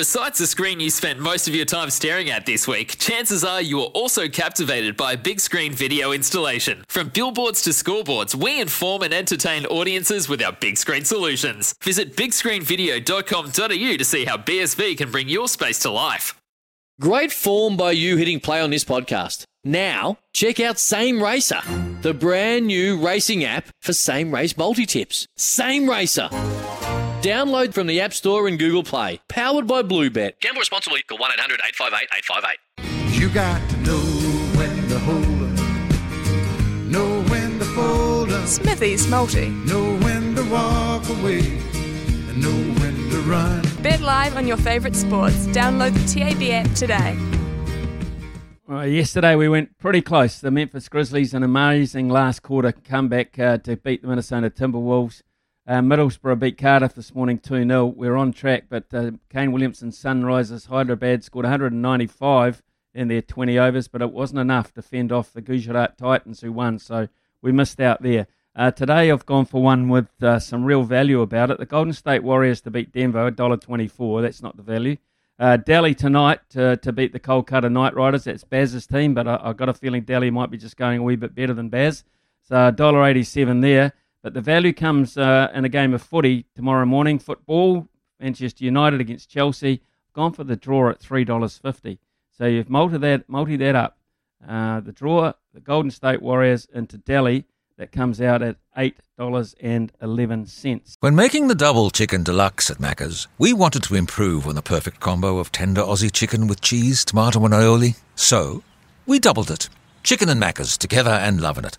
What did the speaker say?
Besides the screen you spent most of your time staring at this week, chances are you are also captivated by a big screen video installation. From billboards to scoreboards, we inform and entertain audiences with our big screen solutions. Visit bigscreenvideo.com.au to see how BSV can bring your space to life. Great form by you hitting play on this podcast. Now, check out Same Racer, the brand new racing app for same race multi tips. Same Racer. Download from the App Store and Google Play. Powered by Bluebet. Gamble responsibly. Call 1 800 858 858. You got to know when to hold 'em, know when to fold 'em, Smithy's Multi. know when to walk away, and know when to run. Bet live on your favourite sports. Download the TAB app today. Well, yesterday we went pretty close. The Memphis Grizzlies, an amazing last quarter comeback uh, to beat the Minnesota Timberwolves. Uh, Middlesbrough beat Cardiff this morning 2 0. We're on track, but uh, Kane Williamson Sunrisers Hyderabad scored 195 in their 20 overs, but it wasn't enough to fend off the Gujarat Titans who won, so we missed out there. Uh, today I've gone for one with uh, some real value about it. The Golden State Warriors to beat Denver, $1.24. That's not the value. Uh, Delhi tonight to, to beat the Kolkata Knight Riders. That's Baz's team, but I, I've got a feeling Delhi might be just going a wee bit better than Baz. So $1.87 there. But the value comes uh, in a game of footy tomorrow morning. Football, Manchester United against Chelsea. Gone for the draw at $3.50. So you've multi that, multi that up. Uh, the draw, the Golden State Warriors into Delhi, that comes out at $8.11. When making the double chicken deluxe at Macca's, we wanted to improve on the perfect combo of tender Aussie chicken with cheese, tomato, and aioli. So, we doubled it. Chicken and Macca's together and loving it.